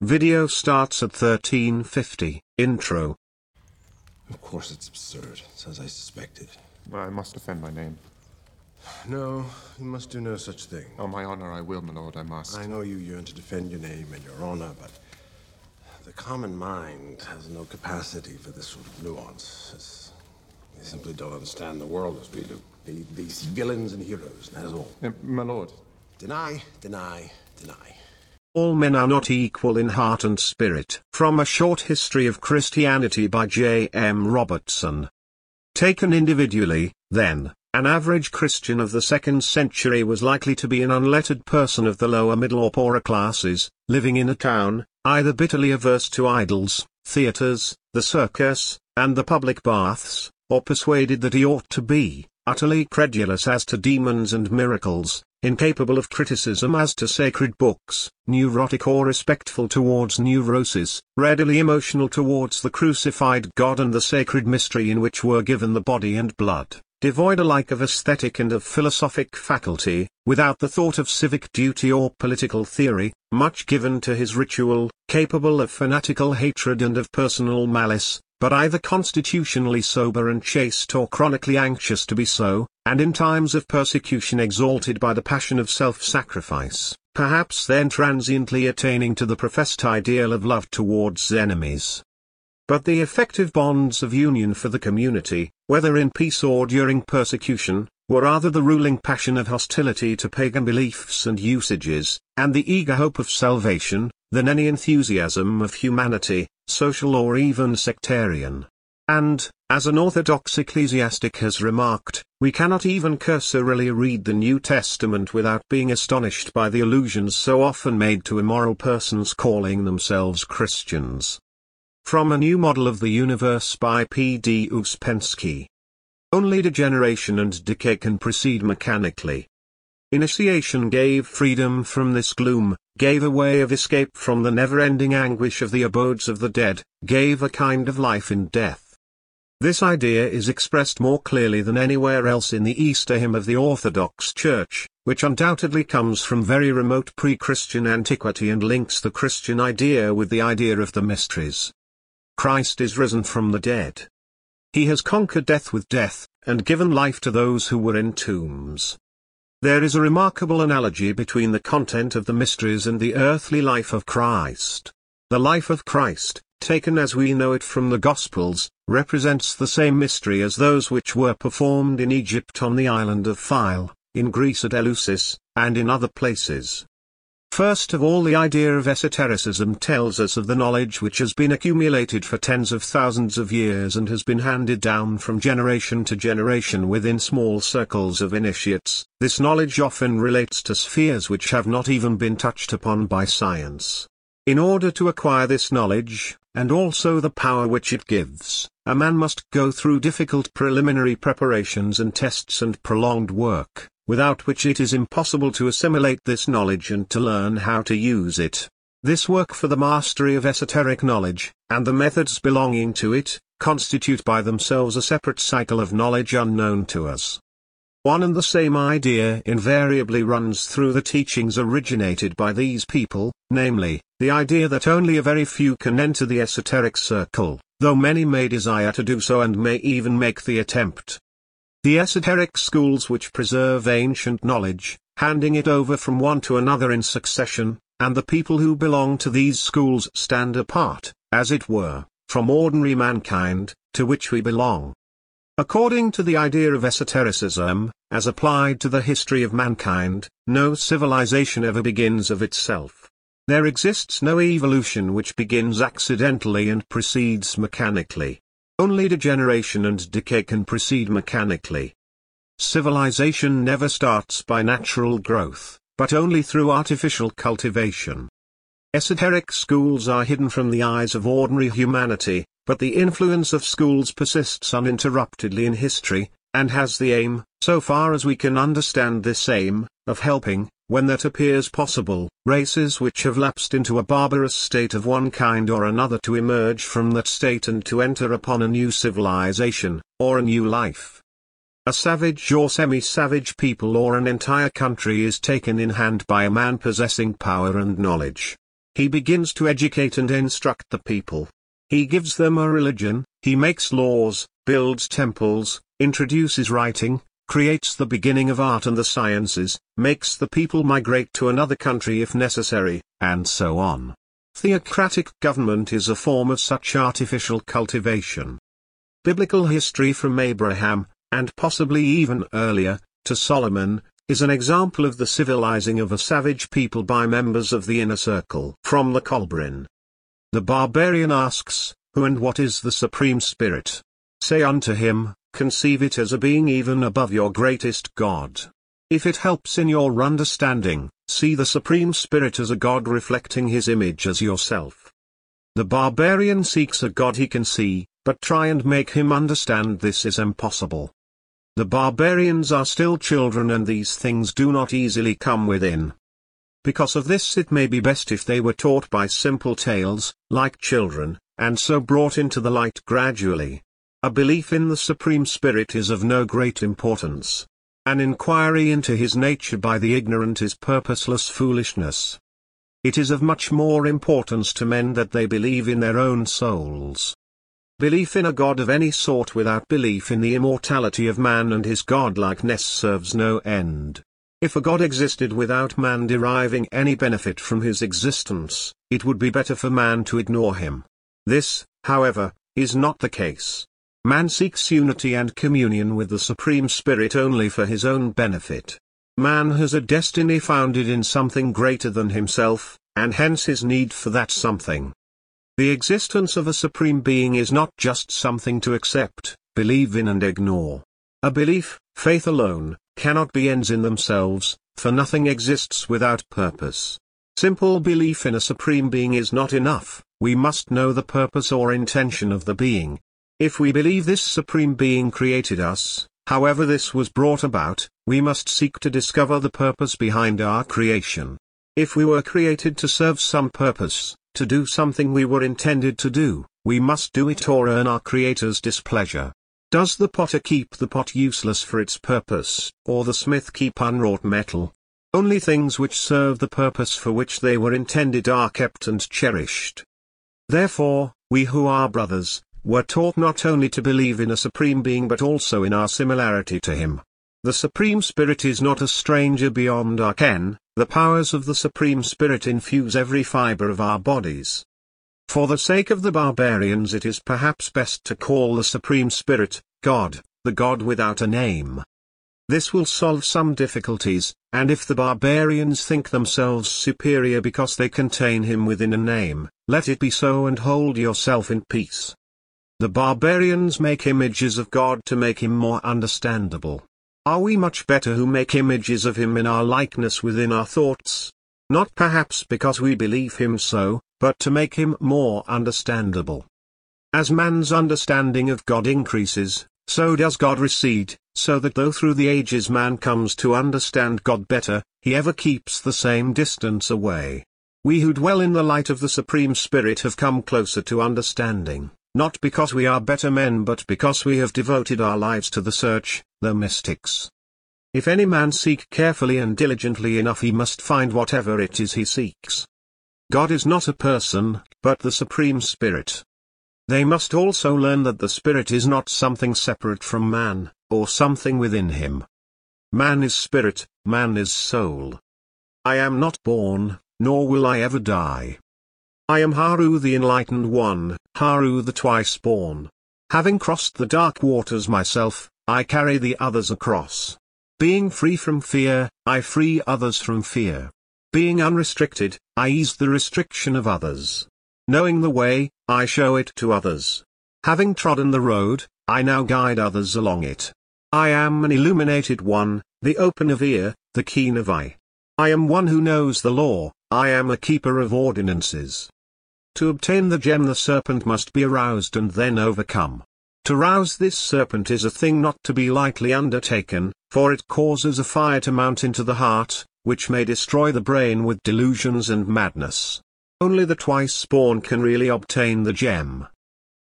Video starts at 1350. Intro. Of course it's absurd. It's as I suspected. But I must defend my name. No, you must do no such thing. On my honor, I will, my lord, I must. I know you yearn to defend your name and your honor, but the common mind has no capacity for this sort of nuance. It's, they simply don't understand the world as we do. They, they see villains and heroes, and that's all. Uh, my lord. Deny, deny, deny. All men are not equal in heart and spirit. From A Short History of Christianity by J. M. Robertson. Taken individually, then, an average Christian of the second century was likely to be an unlettered person of the lower middle or poorer classes, living in a town, either bitterly averse to idols, theatres, the circus, and the public baths, or persuaded that he ought to be, utterly credulous as to demons and miracles, incapable of criticism as to sacred books, neurotic or respectful towards neuroses, readily emotional towards the crucified God and the sacred mystery in which were given the body and blood, devoid alike of aesthetic and of philosophic faculty, without the thought of civic duty or political theory, much given to his ritual, capable of fanatical hatred and of personal malice, but either constitutionally sober and chaste or chronically anxious to be so, and in times of persecution exalted by the passion of self-sacrifice, perhaps then transiently attaining to the professed ideal of love towards enemies. But the effective bonds of union for the community, whether in peace or during persecution, were rather the ruling passion of hostility to pagan beliefs and usages, and the eager hope of salvation, than any enthusiasm of humanity, social or even sectarian. And, as an Orthodox ecclesiastic has remarked, we cannot even cursorily read the New Testament without being astonished by the allusions so often made to immoral persons calling themselves Christians. From A New Model of the Universe by P. D. Uspensky. Only degeneration and decay can proceed mechanically. Initiation gave freedom from this gloom, gave a way of escape from the never-ending anguish of the abodes of the dead, gave a kind of life in death. This idea is expressed more clearly than anywhere else in the Easter hymn of the Orthodox Church, which undoubtedly comes from very remote pre-Christian antiquity and links the Christian idea with the idea of the mysteries. Christ is risen from the dead. He has conquered death with death, and given life to those who were in tombs. There is a remarkable analogy between the content of the mysteries and the earthly life of Christ. The life of Christ, taken as we know it from the Gospels, represents the same mystery as those which were performed in Egypt on the island of Philae, in Greece at Eleusis, and in other places. First of all the idea of esotericism tells us of the knowledge which has been accumulated for tens of thousands of years and has been handed down from generation to generation within small circles of initiates. This knowledge often relates to spheres which have not even been touched upon by science. In order to acquire this knowledge, and also the power which it gives, a man must go through difficult preliminary preparations and tests and prolonged work without which it is impossible to assimilate this knowledge and to learn how to use it. This work for the mastery of esoteric knowledge, and the methods belonging to it, constitute by themselves a separate cycle of knowledge unknown to us. One and the same idea invariably runs through the teachings originated by these people, namely, the idea that only a very few can enter the esoteric circle, though many may desire to do so and may even make the attempt. The esoteric schools which preserve ancient knowledge, handing it over from one to another in succession, and the people who belong to these schools stand apart, as it were, from ordinary mankind, to which we belong. According to the idea of esotericism, as applied to the history of mankind, no civilization ever begins of itself. There exists no evolution which begins accidentally and proceeds mechanically. Only degeneration and decay can proceed mechanically. Civilization never starts by natural growth, but only through artificial cultivation. Esoteric schools are hidden from the eyes of ordinary humanity, but the influence of schools persists uninterruptedly in history, and has the aim, so far as we can understand this aim, of helping, when that appears possible, races which have lapsed into a barbarous state of one kind or another to emerge from that state and to enter upon a new civilization, or a new life. A savage or semi-savage people or an entire country is taken in hand by a man possessing power and knowledge. He begins to educate and instruct the people. He gives them a religion, he makes laws, builds temples, introduces writing, creates the beginning of art and the sciences, makes the people migrate to another country if necessary, and so on. Theocratic government is a form of such artificial cultivation. Biblical history from Abraham, and possibly even earlier, to Solomon, is an example of the civilizing of a savage people by members of the inner circle. From the Kolbrin. The barbarian asks, Who and what is the Supreme Spirit? Say unto him, conceive it as a being even above your greatest God. If it helps in your understanding, see the Supreme Spirit as a God reflecting his image as yourself. The barbarian seeks a God he can see, but try and make him understand this is impossible. The barbarians are still children and these things do not easily come within. Because of this it may be best if they were taught by simple tales, like children, and so brought into the light gradually. A belief in the Supreme Spirit is of no great importance. An inquiry into his nature by the ignorant is purposeless foolishness. It is of much more importance to men that they believe in their own souls. Belief in a God of any sort without belief in the immortality of man and his godlikeness serves no end. If a God existed without man deriving any benefit from his existence, it would be better for man to ignore him. This, however, is not the case. Man seeks unity and communion with the Supreme Spirit only for his own benefit. Man has a destiny founded in something greater than himself, and hence his need for that something. The existence of a Supreme Being is not just something to accept, believe in and ignore. A belief, faith alone, cannot be ends in themselves, for nothing exists without purpose. Simple belief in a Supreme Being is not enough, we must know the purpose or intention of the being, if we believe this Supreme Being created us, however this was brought about, we must seek to discover the purpose behind our creation. If we were created to serve some purpose, to do something we were intended to do, we must do it or earn our Creator's displeasure. Does the potter keep the pot useless for its purpose, or the smith keep unwrought metal? Only things which serve the purpose for which they were intended are kept and cherished. Therefore, we who are brothers, were taught not only to believe in a Supreme Being but also in our similarity to Him. The Supreme Spirit is not a stranger beyond our ken, the powers of the Supreme Spirit infuse every fiber of our bodies. For the sake of the barbarians it is perhaps best to call the Supreme Spirit, God, the God without a name. This will solve some difficulties, and if the barbarians think themselves superior because they contain him within a name, let it be so and hold yourself in peace. The barbarians make images of God to make him more understandable. Are we much better who make images of him in our likeness within our thoughts? Not perhaps because we believe him so, but to make him more understandable. As man's understanding of God increases, so does God recede, so that though through the ages man comes to understand God better, he ever keeps the same distance away. We who dwell in the light of the Supreme Spirit have come closer to understanding not because we are better men but because we have devoted our lives to the search, the mystics. If any man seek carefully and diligently enough he must find whatever it is he seeks. God is not a person, but the Supreme Spirit. They must also learn that the Spirit is not something separate from man, or something within him. Man is spirit, man is soul. I am not born, nor will I ever die. I am Haru the Enlightened One, Haru the Twice Born. Having crossed the dark waters myself, I carry the others across. Being free from fear, I free others from fear. Being unrestricted, I ease the restriction of others. Knowing the way, I show it to others. Having trodden the road, I now guide others along it. I am an illuminated one, the open of ear, the keen of eye. I am one who knows the law, I am a keeper of ordinances. To obtain the gem the serpent must be aroused and then overcome. To rouse this serpent is a thing not to be lightly undertaken, for it causes a fire to mount into the heart, which may destroy the brain with delusions and madness. Only the twice born can really obtain the gem.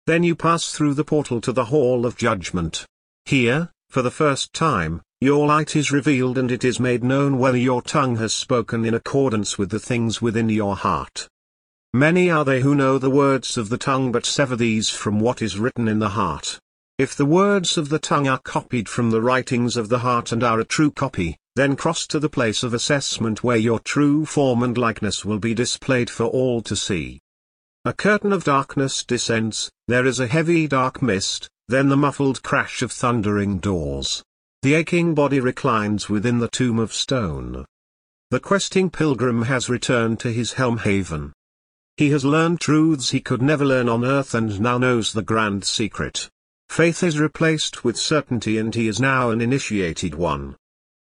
Then you pass through the portal to the hall of judgment. Here, for the first time, your light is revealed and it is made known whether your tongue has spoken in accordance with the things within your heart. Many are they who know the words of the tongue but sever these from what is written in the heart. If the words of the tongue are copied from the writings of the heart and are a true copy, then cross to the place of assessment where your true form and likeness will be displayed for all to see. A curtain of darkness descends, there is a heavy dark mist, then the muffled crash of thundering doors. The aching body reclines within the tomb of stone. The questing pilgrim has returned to his helm haven. He has learned truths he could never learn on earth and now knows the grand secret. Faith is replaced with certainty and he is now an initiated one.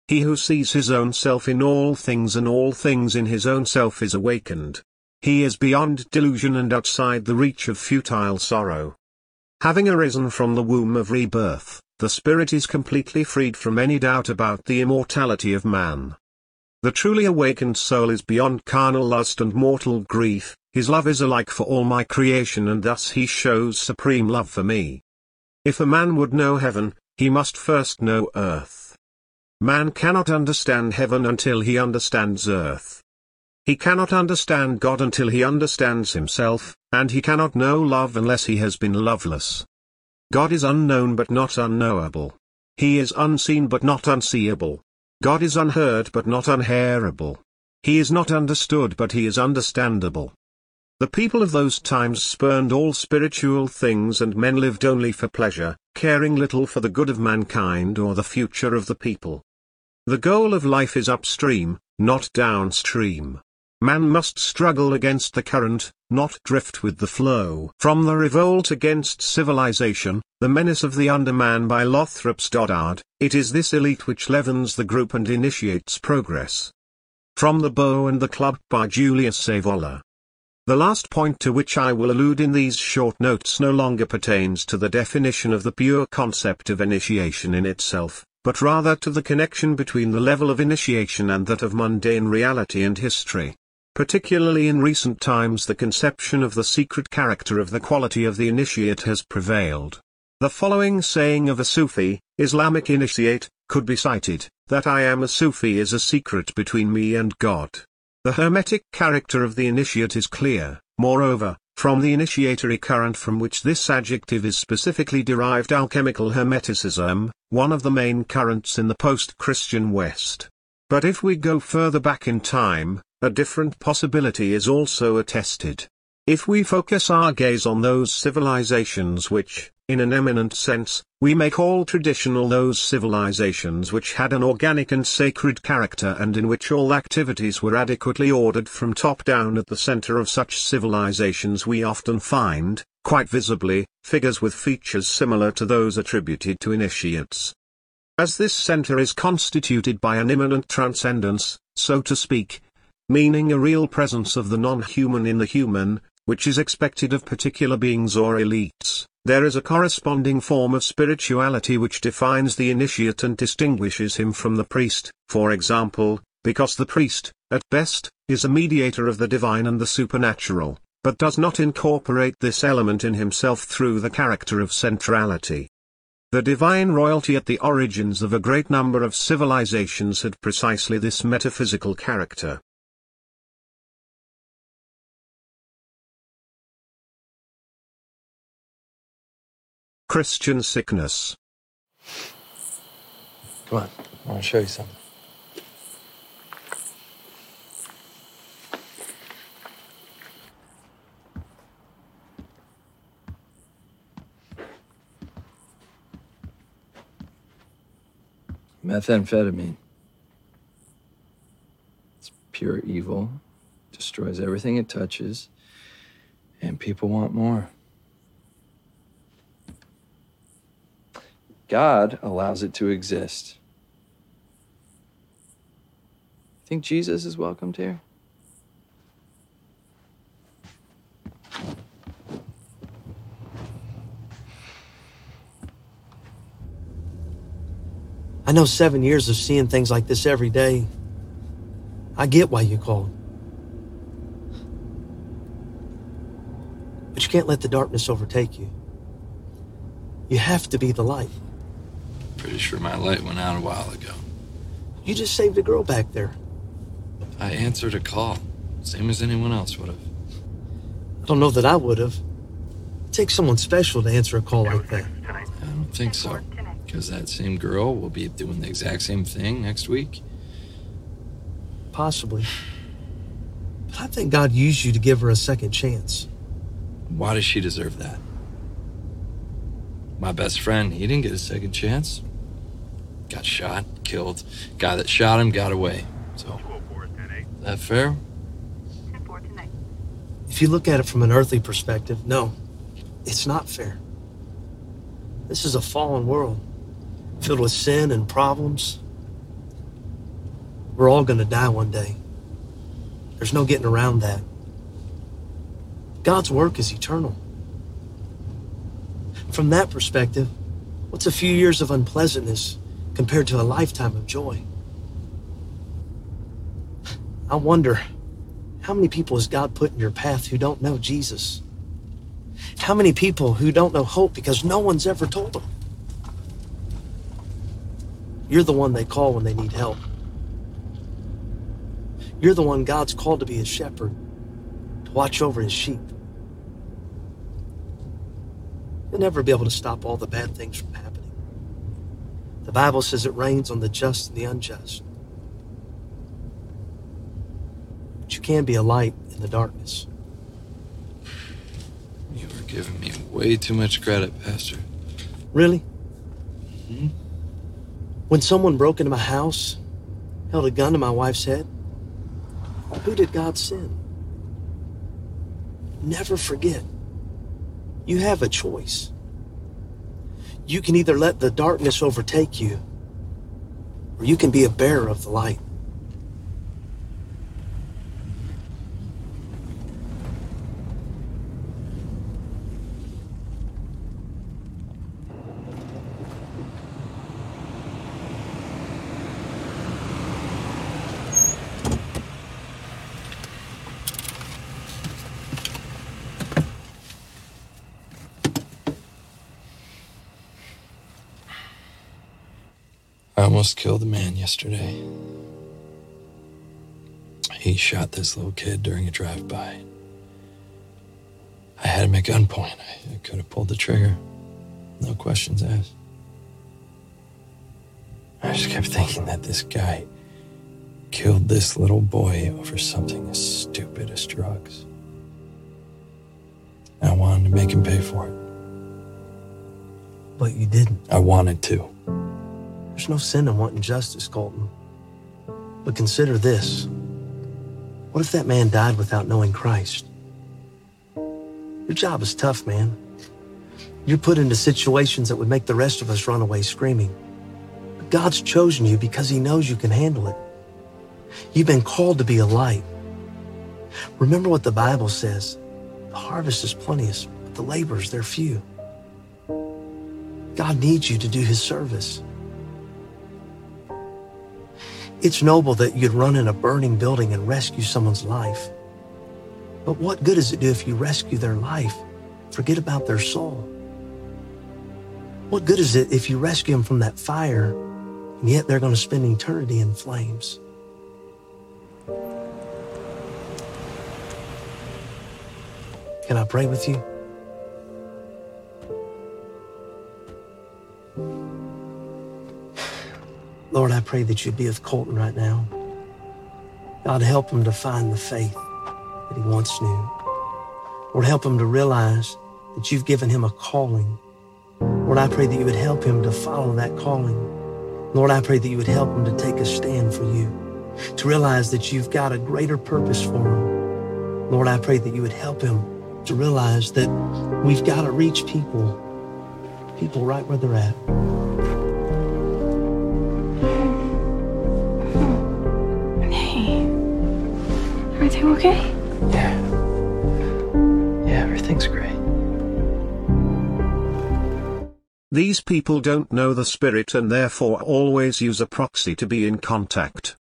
He who sees his own self in all things and all things in his own self is awakened. He is beyond delusion and outside the reach of futile sorrow. Having arisen from the womb of rebirth, the spirit is completely freed from any doubt about the immortality of man. The truly awakened soul is beyond carnal lust and mortal grief, his love is alike for all my creation and thus he shows supreme love for me. If a man would know heaven, he must first know earth. Man cannot understand heaven until he understands earth. He cannot understand God until he understands himself, and he cannot know love unless he has been loveless. God is unknown but not unknowable. He is unseen but not unseeable. God is unheard but not unhearable. He is not understood but he is understandable. The people of those times spurned all spiritual things and men lived only for pleasure, caring little for the good of mankind or the future of the people. The goal of life is upstream, not downstream. Man must struggle against the current, not drift with the flow. From the revolt against civilization, the menace of the underman by Lothrop Stoddard, it is this elite which leavens the group and initiates progress. From the Bow and the Club by Julius Evola. The last point to which I will allude in these short notes no longer pertains to the definition of the pure concept of initiation in itself, but rather to the connection between the level of initiation and that of mundane reality and history. Particularly in recent times the conception of the secret character of the quality of the initiate has prevailed. The following saying of a Sufi, Islamic initiate, could be cited, that I am a Sufi is a secret between me and God. The hermetic character of the initiate is clear, moreover, from the initiatory current from which this adjective is specifically derived alchemical hermeticism, one of the main currents in the post-Christian West. But if we go further back in time, a different possibility is also attested. If we focus our gaze on those civilizations which, in an eminent sense, we may call traditional those civilizations which had an organic and sacred character and in which all activities were adequately ordered from top down at the center of such civilizations we often find, quite visibly, figures with features similar to those attributed to initiates. As this center is constituted by an immanent transcendence, so to speak, meaning a real presence of the non-human in the human, which is expected of particular beings or elites. There is a corresponding form of spirituality which defines the initiate and distinguishes him from the priest, for example, because the priest, at best, is a mediator of the divine and the supernatural, but does not incorporate this element in himself through the character of centrality. The divine royalty at the origins of a great number of civilizations had precisely this metaphysical character. Christian sickness. Come on, I want to show you something. Methamphetamine. It's pure evil, destroys everything it touches, and people want more. God allows it to exist. Think Jesus is welcomed here? I know seven years of seeing things like this every day. I get why you called. But you can't let the darkness overtake you. You have to be the light. Pretty sure my light went out a while ago. You just saved a girl back there. I answered a call, same as anyone else would have. I don't know that I would have. It takes someone special to answer a call like that. I don't think so. Because that same girl will be doing the exact same thing next week. Possibly. But I think God used you to give her a second chance. Why does she deserve that? My best friend, he didn't get a second chance. Got shot, killed. Guy that shot him got away. So, is that fair? If you look at it from an earthly perspective, no, it's not fair. This is a fallen world filled with sin and problems. We're all going to die one day. There's no getting around that. God's work is eternal. From that perspective, what's a few years of unpleasantness compared to a lifetime of joy? I wonder how many people has God put in your path who don't know Jesus? How many people who don't know hope because no one's ever told them? You're the one they call when they need help. You're the one God's called to be his shepherd, to watch over his sheep. You'll never be able to stop all the bad things from happening. The Bible says it rains on the just and the unjust. But you can be a light in the darkness. You are giving me way too much credit, Pastor. Really? Mhm. When someone broke into my house, held a gun to my wife's head, who did God send? Never forget. You have a choice. You can either let the darkness overtake you, or you can be a bearer of the light. I almost killed a man yesterday. He shot this little kid during a drive by. I had him at gunpoint. I, I could have pulled the trigger. No questions asked. I just kept thinking that this guy killed this little boy over something as stupid as drugs. I wanted to make him pay for it. But you didn't. I wanted to. There's no sin in wanting justice, Colton. But consider this. What if that man died without knowing Christ? Your job is tough, man. You're put into situations that would make the rest of us run away screaming. But God's chosen you because he knows you can handle it. You've been called to be a light. Remember what the Bible says. The harvest is plenteous, but the laborers, they're few. God needs you to do his service. It's noble that you'd run in a burning building and rescue someone's life. But what good does it do if you rescue their life, forget about their soul? What good is it if you rescue them from that fire, and yet they're going to spend eternity in flames? Can I pray with you? Pray that you'd be with Colton right now. God, help him to find the faith that he once knew. Lord, help him to realize that you've given him a calling. Lord, I pray that you would help him to follow that calling. Lord, I pray that you would help him to take a stand for you, to realize that you've got a greater purpose for him. Lord, I pray that you would help him to realize that we've got to reach people, people right where they're at. Everything okay? Yeah. Yeah, everything's great. These people don't know the Spirit and therefore always use a proxy to be in contact.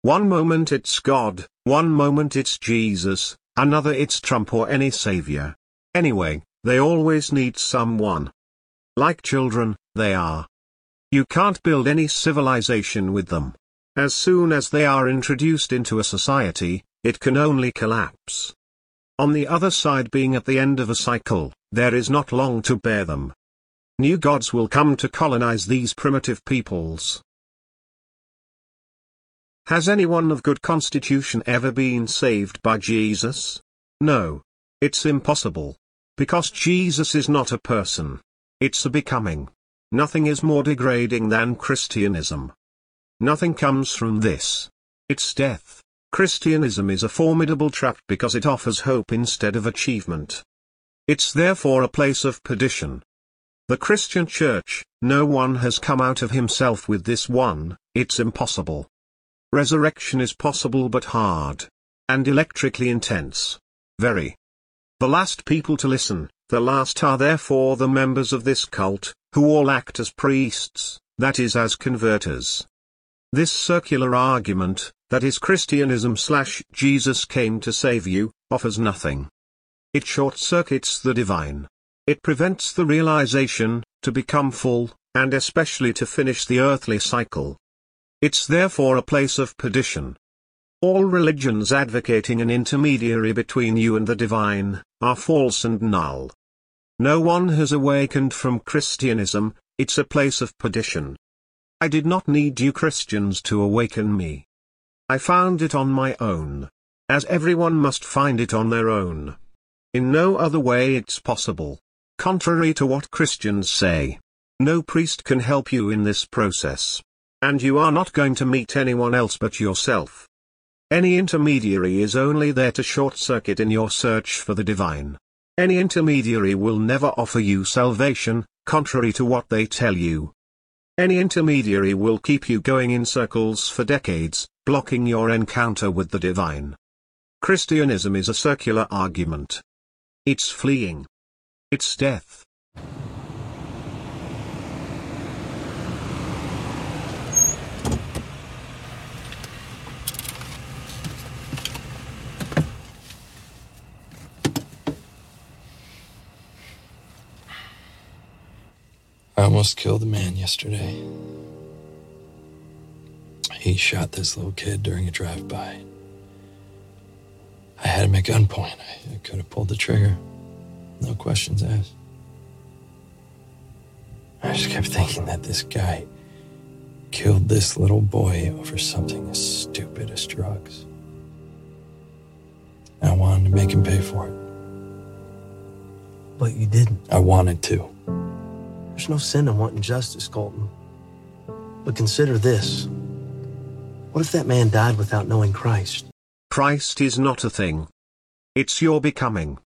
One moment it's God, one moment it's Jesus, another it's Trump or any savior. Anyway, they always need someone. Like children, they are. You can't build any civilization with them. As soon as they are introduced into a society, it can only collapse. On the other side being at the end of a cycle, there is not long to bear them. New gods will come to colonize these primitive peoples. Has anyone of good constitution ever been saved by Jesus? No. It's impossible. Because Jesus is not a person. It's a becoming. Nothing is more degrading than Christianism. Nothing comes from this. It's death. Christianism is a formidable trap because it offers hope instead of achievement. It's therefore a place of perdition. The Christian Church, no one has come out of himself with this one, it's impossible. Resurrection is possible but hard. And electrically intense. Very. The last people to listen, the last are therefore the members of this cult, who all act as priests, that is as converters. This circular argument, that is Christianism slash Jesus came to save you, offers nothing. It short-circuits the divine. It prevents the realization, to become full, and especially to finish the earthly cycle. It's therefore a place of perdition. All religions advocating an intermediary between you and the divine, are false and null. No one has awakened from Christianism, it's a place of perdition. I did not need you Christians to awaken me. I found it on my own. As everyone must find it on their own. In no other way it's possible. Contrary to what Christians say. No priest can help you in this process. And you are not going to meet anyone else but yourself. Any intermediary is only there to short circuit in your search for the divine. Any intermediary will never offer you salvation, contrary to what they tell you. Any intermediary will keep you going in circles for decades, blocking your encounter with the divine. Christianism is a circular argument. It's fleeing. It's death. I almost killed a man yesterday. He shot this little kid during a drive by. I had him at gunpoint. I could have pulled the trigger. No questions asked. I just kept thinking that this guy killed this little boy over something as stupid as drugs. I wanted to make him pay for it. But you didn't. I wanted to. There's no sin in wanting justice, Colton. But consider this. What if that man died without knowing Christ? Christ is not a thing. It's your becoming.